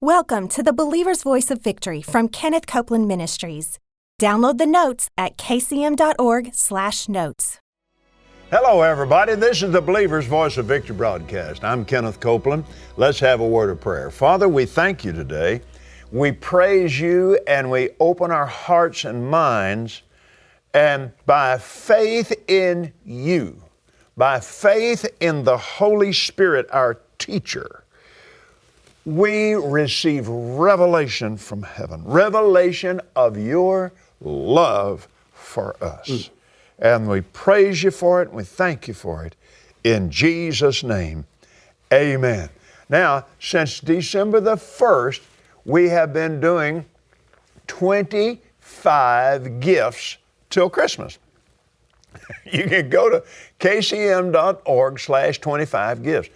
Welcome to the Believer's Voice of Victory from Kenneth Copeland Ministries. Download the notes at kcm.org/notes. Hello, everybody. This is the Believer's Voice of Victory broadcast. I'm Kenneth Copeland. Let's have a word of prayer. Father, we thank you today. We praise you and we open our hearts and minds, and by faith in you, by faith in the Holy Spirit, our teacher, we receive revelation from heaven, revelation of your love for us. Mm. And we praise you for it and we thank you for it. In Jesus' name, amen. Now, since December the 1st, we have been doing 25 gifts till Christmas. you can go to kcm.org slash 25 gifts.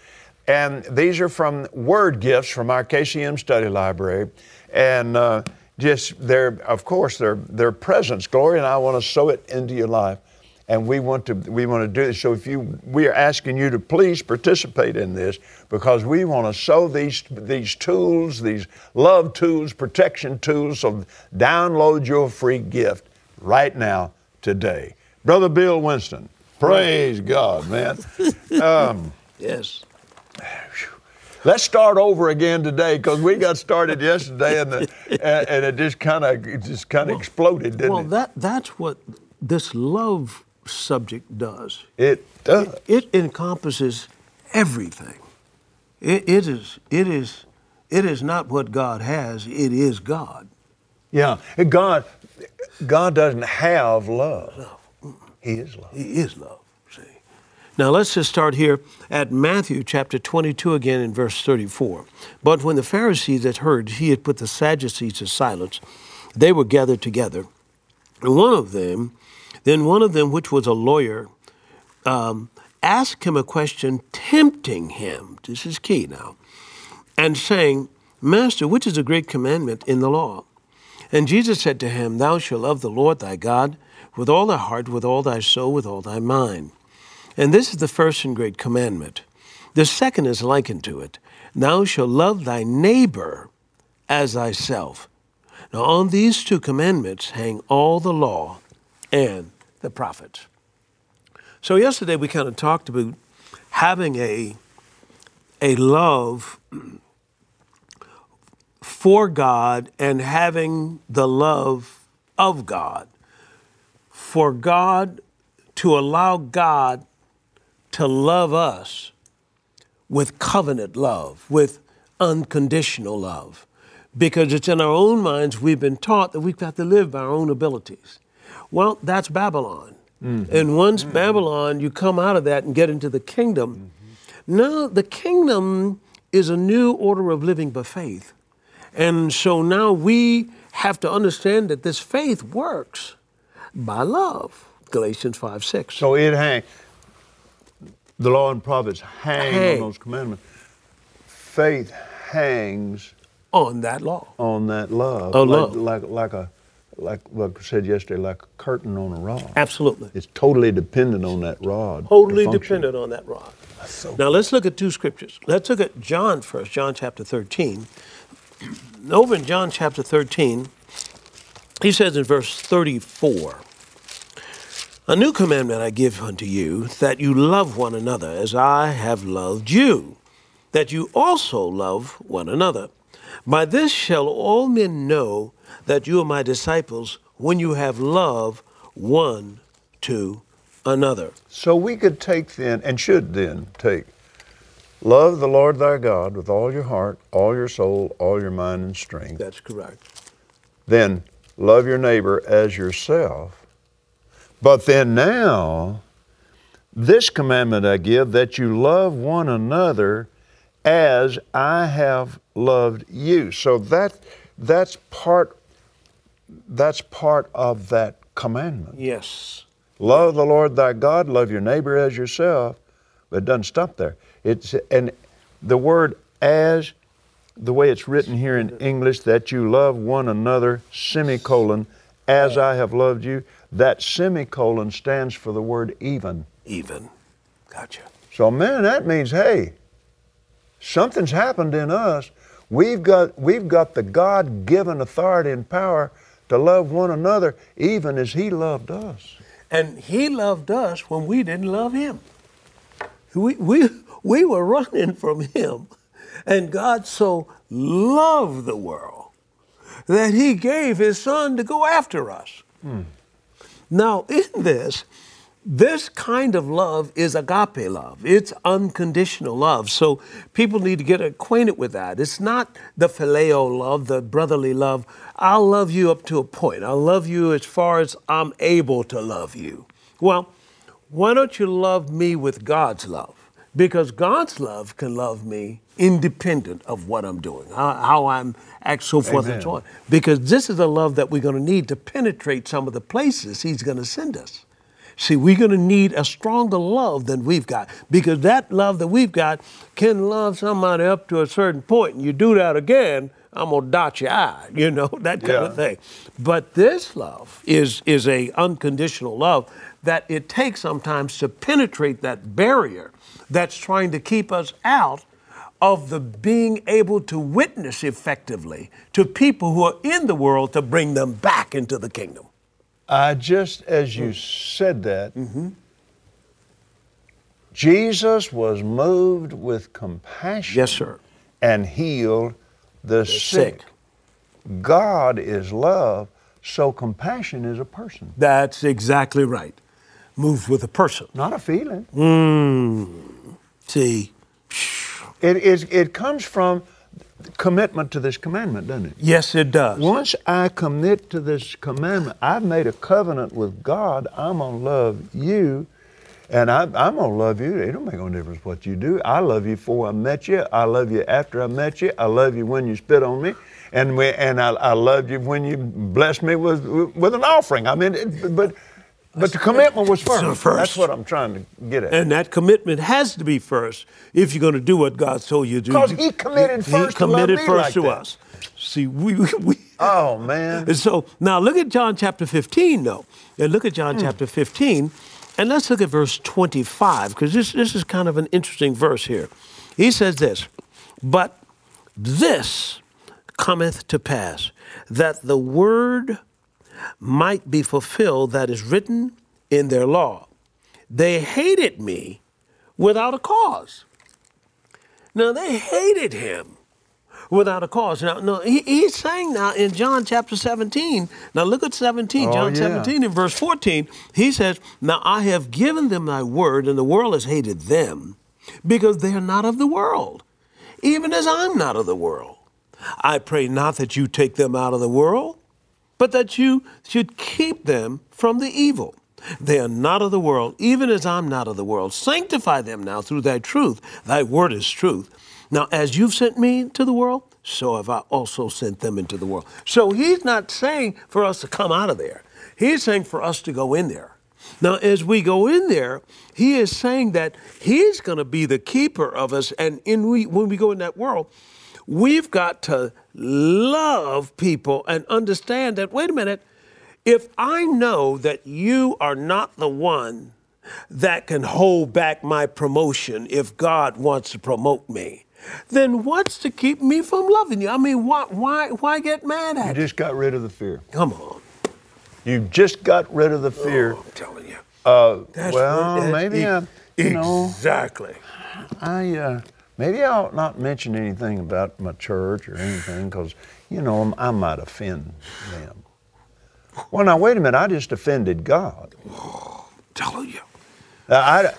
And these are from word gifts from our KCM study library. And uh, just they're, of course, they're, they're presents. Gloria and I want to sow it into your life. And we want to we want to do this. So if you we are asking you to please participate in this because we want to sow these these tools, these love tools, protection tools. So download your free gift right now today. Brother Bill Winston, praise God, man. Um, yes. Let's start over again today because we got started yesterday and, the, and, and it just kind of just kind of well, exploded, didn't well, it? Well, that that's what this love subject does. It does. It, it encompasses everything. It, it is it is it is not what God has. It is God. Yeah, God God doesn't have love. He is love. He is love. Now let's just start here at Matthew chapter 22 again in verse 34. But when the Pharisees had heard he had put the Sadducees to silence, they were gathered together. And one of them, then one of them, which was a lawyer, um, asked him a question, tempting him. This is key now. And saying, Master, which is a great commandment in the law? And Jesus said to him, Thou shalt love the Lord thy God with all thy heart, with all thy soul, with all thy mind. And this is the first and great commandment. The second is likened to it Thou shalt love thy neighbor as thyself. Now, on these two commandments hang all the law and the prophets. So, yesterday we kind of talked about having a, a love for God and having the love of God. For God to allow God to love us with covenant love, with unconditional love. Because it's in our own minds we've been taught that we've got to live by our own abilities. Well, that's Babylon. Mm-hmm. And once mm-hmm. Babylon, you come out of that and get into the kingdom. Mm-hmm. Now, the kingdom is a new order of living by faith. And so now we have to understand that this faith works by love. Galatians 5 6. So it hangs the law and prophets hang, hang, on those commandments. Faith hangs on that law. On that love. Oh, like, love. Like, like a like like I said yesterday, like a curtain on a rod. Absolutely. It's totally dependent on that rod. Totally to dependent on that rod. So now let's look at two scriptures. Let's look at John first, John chapter 13. Over in John chapter 13, he says in verse 34, a new commandment I give unto you, that you love one another as I have loved you, that you also love one another. By this shall all men know that you are my disciples, when you have love one to another. So we could take then, and should then take, love the Lord thy God with all your heart, all your soul, all your mind and strength. That's correct. Then love your neighbor as yourself but then now, this commandment I give that you love one another as I have loved you. So that that's part that's part of that commandment. Yes. Love the Lord thy God, love your neighbor as yourself. But it doesn't stop there. It's and the word as the way it's written here in English that you love one another semicolon as I have loved you that semicolon stands for the word even. Even. Gotcha. So, man, that means, hey, something's happened in us. We've got, we've got the God given authority and power to love one another even as He loved us. And He loved us when we didn't love Him. We, we, we were running from Him. And God so loved the world that He gave His Son to go after us. Hmm. Now, in this, this kind of love is agape love. It's unconditional love. So people need to get acquainted with that. It's not the phileo love, the brotherly love. I'll love you up to a point. I'll love you as far as I'm able to love you. Well, why don't you love me with God's love? Because God's love can love me independent of what I'm doing, how, how I'm act, so forth Amen. and so on. Because this is a love that we're going to need to penetrate some of the places He's going to send us. See, we're going to need a stronger love than we've got because that love that we've got can love somebody up to a certain point. point, and you do that again, I'm gonna dot your eye, you know, that kind yeah. of thing. But this love is is a unconditional love that it takes sometimes to penetrate that barrier that's trying to keep us out of the being able to witness effectively to people who are in the world to bring them back into the kingdom. I just as you said that, mm-hmm. Jesus was moved with compassion. Yes, sir. And healed the, the sick. sick. God is love, so compassion is a person. That's exactly right. Moved with a person, not a feeling. Mm. See, it is. It comes from commitment to this commandment, doesn't it? Yes, it does. Once I commit to this commandment, I've made a covenant with God. I'm going to love you, and I, am going to love you. It don't make no difference what you do. I love you before I met you. I love you after I met you. I love you when you spit on me. And, we, and I, I love you when you blessed me with, with an offering. I mean, it, but but the commitment was first. first. That's what I'm trying to get at. And that commitment has to be first if you're going to do what God told you to do. Because He committed first. He committed to first like to that. us. See, we, we. Oh man. And so now look at John chapter 15, though, and look at John mm. chapter 15, and let's look at verse 25 because this this is kind of an interesting verse here. He says this, but this cometh to pass that the word might be fulfilled that is written in their law. They hated me without a cause. Now, they hated him without a cause. Now, no, he, he's saying now in John chapter 17, now look at 17, oh, John yeah. 17 in verse 14, he says, Now I have given them thy word, and the world has hated them because they are not of the world, even as I'm not of the world. I pray not that you take them out of the world, but that you should keep them from the evil. They are not of the world, even as I'm not of the world. Sanctify them now through thy truth. Thy word is truth. Now, as you've sent me to the world, so have I also sent them into the world. So he's not saying for us to come out of there. He's saying for us to go in there. Now, as we go in there, he is saying that he's going to be the keeper of us. And in we, when we go in that world, we've got to love people and understand that, wait a minute, if I know that you are not the one that can hold back my promotion if God wants to promote me, then what's to keep me from loving you? I mean, why, why, why get mad at you? just got rid of the fear. Come on. You just got rid of the fear. Oh, I'm telling you. Uh, well, maybe I, you know, exactly. I uh, maybe I'll not mention anything about my church or anything because you know I might offend them. Well, now wait a minute. I just offended God. Oh, tell you. I,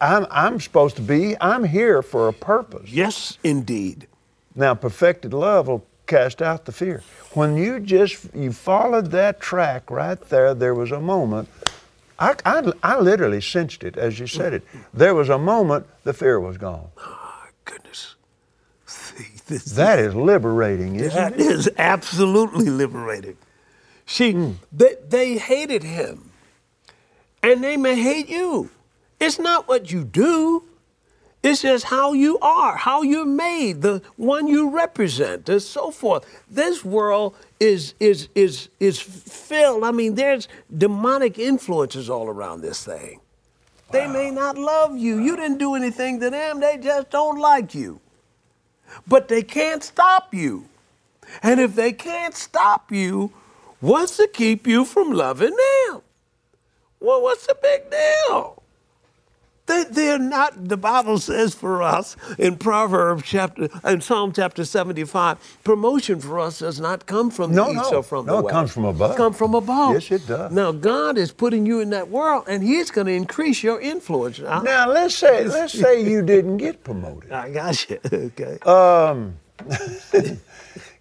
I'm, I'm supposed to be. I'm here for a purpose. Yes, indeed. Now, perfected love will cast out the fear. When you just you followed that track right there, there was a moment. I, I, I literally sensed it as you said it. There was a moment the fear was gone. Goodness. that is liberating, isn't that it? That is absolutely liberating. See, mm. they, they hated him. And they may hate you. It's not what you do. It's just how you are, how you're made, the one you represent, and so forth. This world is is is is filled. I mean, there's demonic influences all around this thing. They may not love you. You didn't do anything to them. They just don't like you. but they can't stop you. And if they can't stop you, what's to keep you from loving them? Well, what's the big deal? They, they're not, the Bible says for us in Proverbs chapter, in Psalm chapter 75, promotion for us does not come from No, the east no. or from No, the it comes from above. It comes from above. Yes, it does. Now, God is putting you in that world, and He's going to increase your influence. I, Now let's say let's say you didn't get promoted. I got you. okay. Um,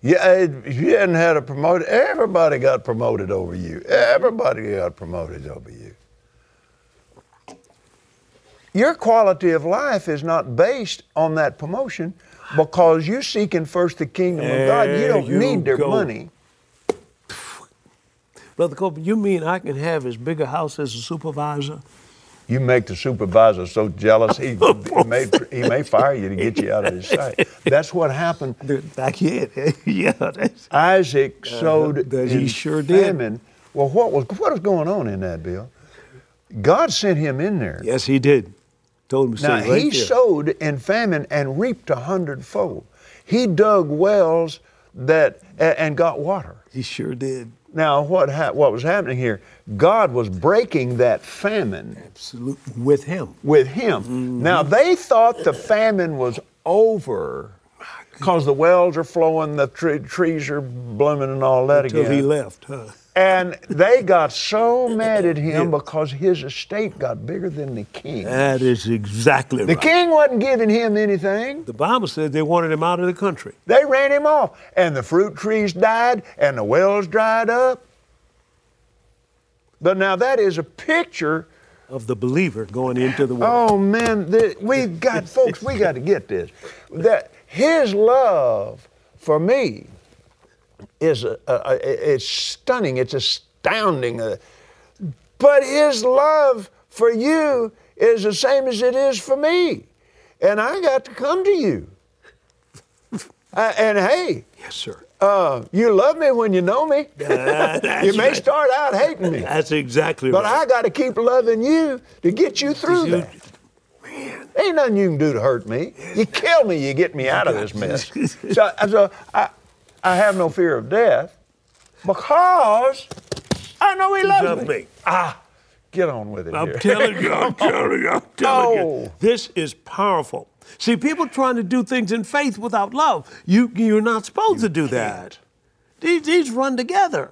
yeah, if you hadn't had a promoted, everybody got promoted over you. Everybody got promoted over you. Your quality of life is not based on that promotion because you're seeking first the kingdom of God. You don't you need their go. money. Brother Copeland, you mean I can have as big a house as a supervisor? You make the supervisor so jealous he, he, may, he may fire you to get you out of his sight. That's what happened. Back here. yeah. That's, Isaac sowed Uh-huh. that he sure did. Well, what was what was going on in that, Bill? God sent him in there. yes, he did. Told him to Now right he there. sowed in famine and reaped a hundredfold. He dug wells that and got water. He sure did. Now what hap- what was happening here? God was breaking that famine Absolute with him. with him. Mm-hmm. Now they thought the famine was over because the wells are flowing, the tre- trees are blooming, and all that Until again. he left, huh? And they got so mad at him because his estate got bigger than the king. That is exactly The right. The king wasn't giving him anything. the Bible says they wanted him out of the country. They ran him off, and the fruit trees died, and the wells dried up. But now that is a picture. Of the believer going into the world. Oh man, the, we got folks. We got to get this. That his love for me is a, a, a- it's stunning. It's astounding. Uh, but his love for you is the same as it is for me, and I got to come to you. Uh, and hey, Yes, sir. uh, you love me when you know me. That's you may right. start out hating me, That's exactly but right. But I got to keep loving you to get you through You- that. Ain't nothing you can do to hurt me. You kill me, you get me out of this mess. So, so I, I have no fear of death because I know He loves love me. me. Ah, get on with it I'm here. telling you, I'm telling you, I'm telling you. No. This is powerful. See, people trying to do things in faith without love. You, you're not supposed to do that. These, these run together.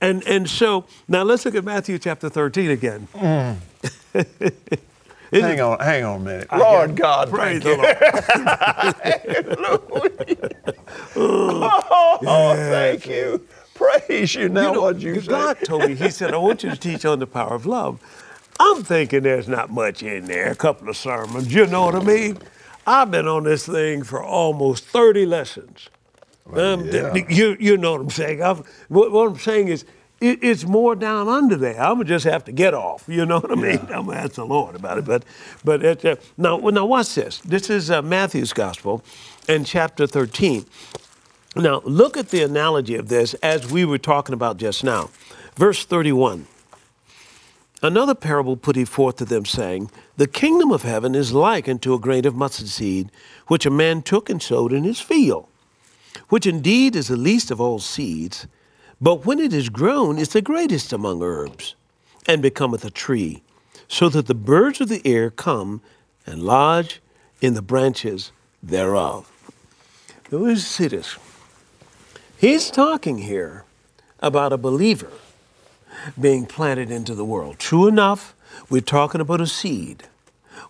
And, and so, now let's look at Matthew chapter 13 again. hang on, hang on a minute. Lord God, Praise the you. Lord. Oh, thank you. Praise you. Now, You know, what you say? God told me, He said, I want you to teach on the power of love. I'm thinking there's not much in there, a couple of sermons, you know what I mean? I've been on this thing for almost 30 lessons. Um, yeah. you, you know what I'm saying. I've, what, what I'm saying is, it, it's more down under there. I'm gonna just have to get off. You know what I mean? I'm gonna ask the Lord about it. But, but it, uh, now, now watch this. This is uh, Matthew's Gospel, and chapter 13. Now, look at the analogy of this as we were talking about just now. Verse 31. Another parable put he forth to them, saying, The kingdom of heaven is like unto a grain of mustard seed, which a man took and sowed in his field, which indeed is the least of all seeds, but when it is grown, it's the greatest among herbs, and becometh a tree, so that the birds of the air come and lodge in the branches thereof. Now, let's see this. He's talking here about a believer being planted into the world. True enough, we're talking about a seed.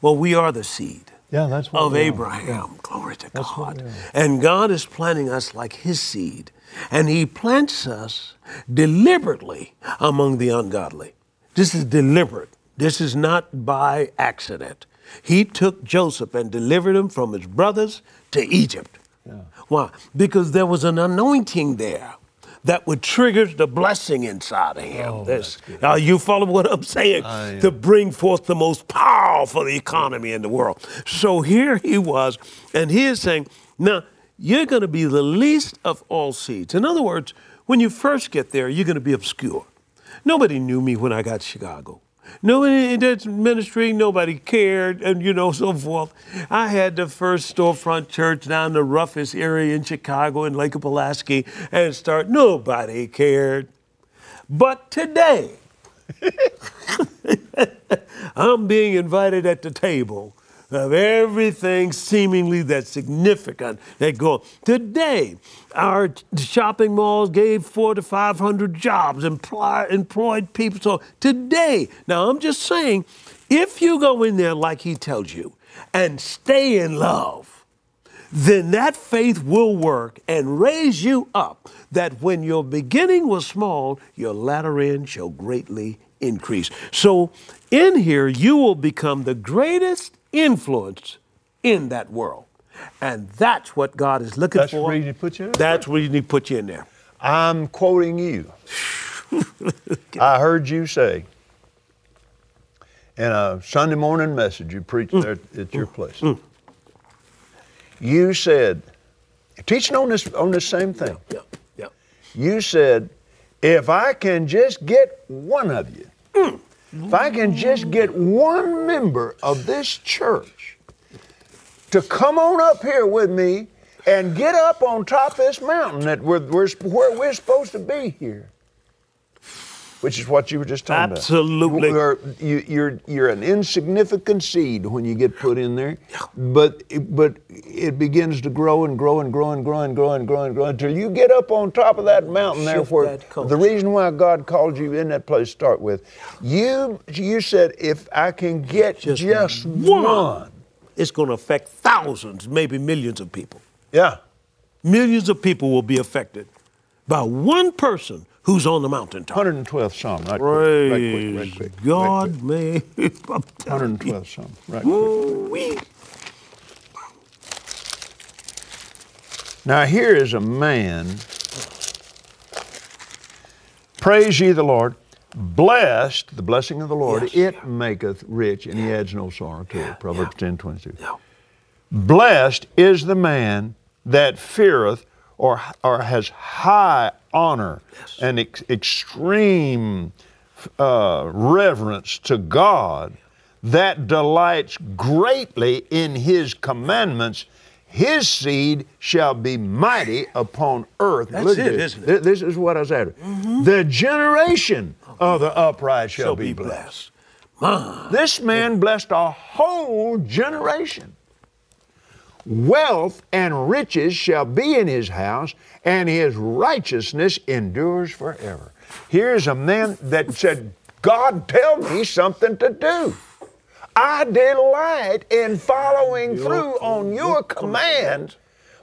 Well, we are the seed Yeah, that's what of. Abraham. Glory to God. And God is planting us like his seed. And he plants us deliberately among the ungodly. This is deliberate. This is not by accident. He took Joseph and delivered him from his brothers to Egypt. Why? Because there was an anointing there that would trigger the blessing inside of him. This, are you follow what I'm saying? To bring forth the most powerful economy in the world. So here he was, and he is saying, now you're going to be the least of all seeds. In other words, when you first get there, you're going to be obscure. Nobody knew me when I got to Chicago. No, in that ministry, nobody cared, and you know, so forth. I had the first storefront church down the roughest area in Chicago in Lake Pulaski, and start, nobody cared. But today, I'm being invited at the table of everything seemingly that's significant that go. Today, our shopping malls gave four to 500 jobs, employ, employed people. So today, now I'm just saying, if you go in there like he tells you and stay in love, then that faith will work and raise you up that when your beginning was small, your latter end shall greatly increase. So in here, you will become the greatest influence in that world. And that's what God is looking for. That's for. the reason he put you in there? That's reason he put you in there. I'm quoting you. I heard you say in a Sunday morning message you preached mm. there at your mm. place. Mm. You said, teaching on this on this same thing. Yeah, yeah. You said, if I can just get one of you, if I can just get one member of this church to come on up here with me and get up on top of this mountain that we're, we're, where we're supposed to be here. Which is what you were just talking Absolutely. about. You are, you, you're, you're an insignificant seed when you get put in there, but, it- but it begins to grow and grow and grow and grow and grow and grow and grow until you get up on top of that mountain there Shift where that the reason why God called you in that place to start with. You, you said, if I can get just, Just one. one. It's going to affect thousands, maybe millions of people. Yeah. Millions of people will be affected by one person who's on the mountaintop. 112th Psalm, right quick, right quick, right quick. right God, may. quick. 112th Psalm, right. Now here is a man. Praise ye the Lord. Blessed, the blessing of the Lord, Yes. it maketh rich, and he adds no sorrow to it. Proverbs ten twenty two. Yeah. Blessed is the man that feareth or, or has high honor and ex- extreme uh, reverence to God, that delights greatly in his commandments. His seed shall be mighty upon earth. That's Look it, this. isn't it? Mm-hmm. This is what I was after. The generation of the upright shall, Shall be be blessed. blessed. This man blessed a whole generation. Wealth and riches shall be in his house, and his righteousness endures forever. Here's a man that said, God, tell me something to do. I delight in following through on your command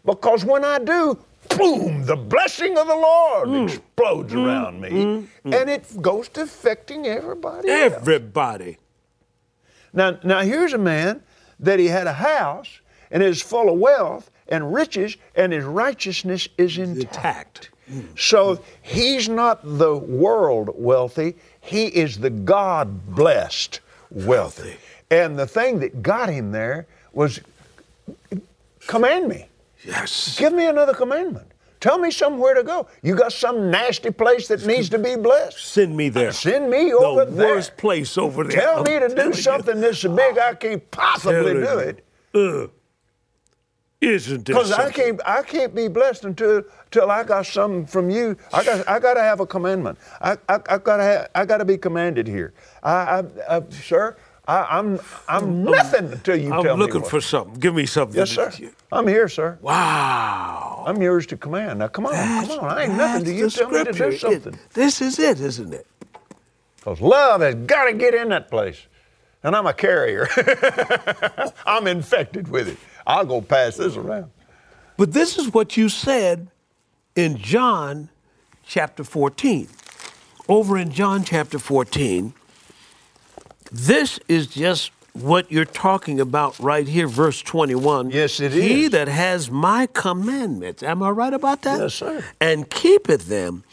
because when I do, boom, the blessing of the Lord mm. explodes mm. around me. Mm. And it goes to affecting everybody. else. Everybody. Now, now here's a man that he had a house and is full of wealth and riches, and his righteousness is intact. Intact. Hmm. So he's not the world wealthy, he is the God blessed wealthy. And the thing that got him there was command me. Yes. Give me another commandment. Tell me somewhere to go. You got some nasty place that needs to be blessed. Send me there. Send me over there. the worst place over there. Tell I'm me to do you. something that's so big I can't possibly do you. it. Isn't this Because I can't, I can't be blessed until, till I got something from you. I got, I got to have a commandment. I, I, I got to, have, I got to be commanded here. I, I, I sir, I, I'm, I'm nothing until you I'm tell me. I'm looking for something. Give me something. Yes, sir. I'm here, sir. Wow. I'm yours to command. Now, come on, come on. I ain't nothing till you That's tell me to do scripture. It- something. this is it, isn't it? Because love has got to get in that place. And I'm a carrier. I'm infected with it. I'll go pass this around. But this is what you said in John chapter 14. Over in John chapter 14, this is just what you're talking about right here, verse 21. Yes, it he is. that has my commandments, am I right about that? Yes, sir. And keepeth them,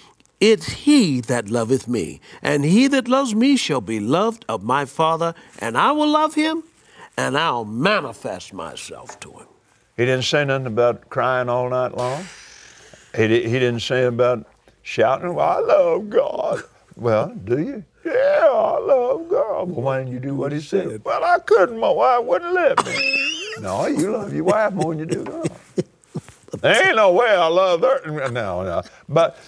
it's he that loveth me. And he that loves me shall be loved of my Father, and I will love him, and I'll manifest myself to him. He didn't say nothing about crying all night long. He, he didn't say about shouting, well, I love God. Well, do you? Yeah, I love God. Well, why didn't you do what he said? Well, I couldn't. My wife wouldn't let me. no, you love your wife more than you do God. there ain't no way I love her. No, no. But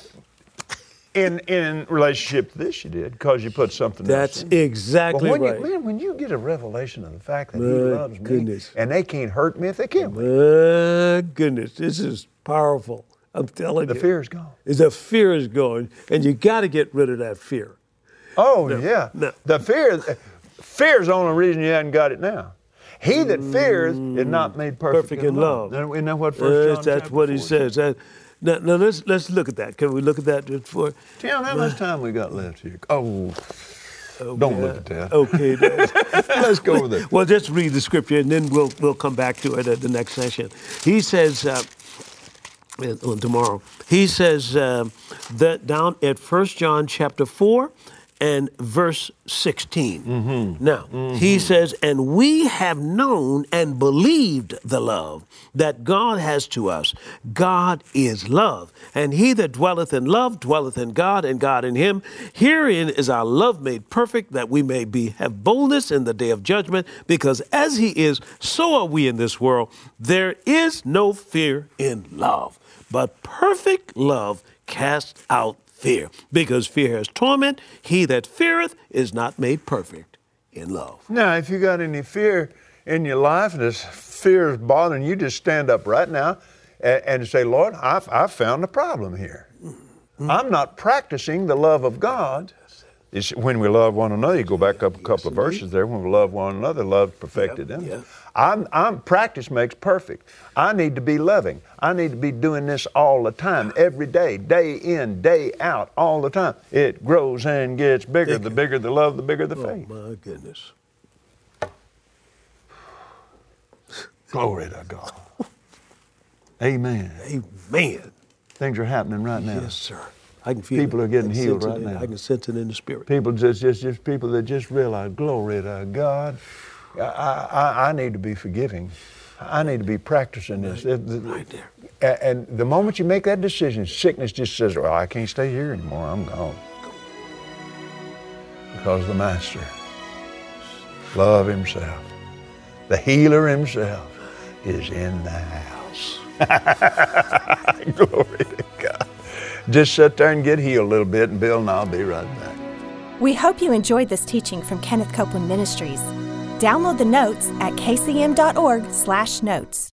in in relationship to this, you did because you put something. That's exactly But when, right. you, man, when you get a revelation of the fact that He My loves me and they can't hurt me if they kill me, My goodness, this is powerful. I'm telling the you. The fear is gone. Is the fear is going, and you got to get rid of that fear. Oh yeah, no. the fear. Fear is the only reason you hadn't got it now. He that fears is not made perfect, Perfect in love. Isn't that what First John that's what he says. That, now, now let's let's look at that. Can we look at that just for? Tim, how much time we got left here? Oh, don't look at that. Okay. Let's go with it. well, just read the scripture, and then we'll we'll come back to it at the next session. He says. Uh, uh, on tomorrow. He says um, that down at 1 John chapter 4 and verse 16. Mm-hmm. Now, mm-hmm. he says, And we have known and believed the love that God has to us. God is love. And he that dwelleth in love dwelleth in God, and God in him. Herein is our love made perfect, that we may be have boldness in the day of judgment, because as he is, so are we in this world. There is no fear in love, but perfect love casts out fear, because fear has torment. He that feareth is not made perfect in love. Now, if you got any fear in your life and this fear is bothering you, just stand up right now and, and say, Lord, I've, I've found a problem here. I'm not practicing the love of God. It's when we love one another, you go back up a couple of verses there. When we love one another, love perfected in us. yeah. I'm, I'm practice makes perfect. I need to be loving. I need to be doing this all the time, every day, day in, day out, all the time. It grows and gets bigger. The bigger the love, the bigger the oh, faith. Oh, my goodness. Glory to God. Amen. Amen. Things are happening right now. Yes, sir. I can feel People it. are getting healed right in- now. I can sense it in the spirit. People just, just, just people that just realize, glory to God. I, I, I need to be forgiving. I need to be practicing this. Right there. And the moment you make that decision, sickness just says, well, I can't stay here anymore. I'm gone. Because the Master, love Himself, the healer Himself, is in the house. Glory to God. Just sit there and get healed a little bit, and Bill and I'll be right back. We hope you enjoyed this teaching from Kenneth Copeland Ministries. Download the notes at kcm.org/notes.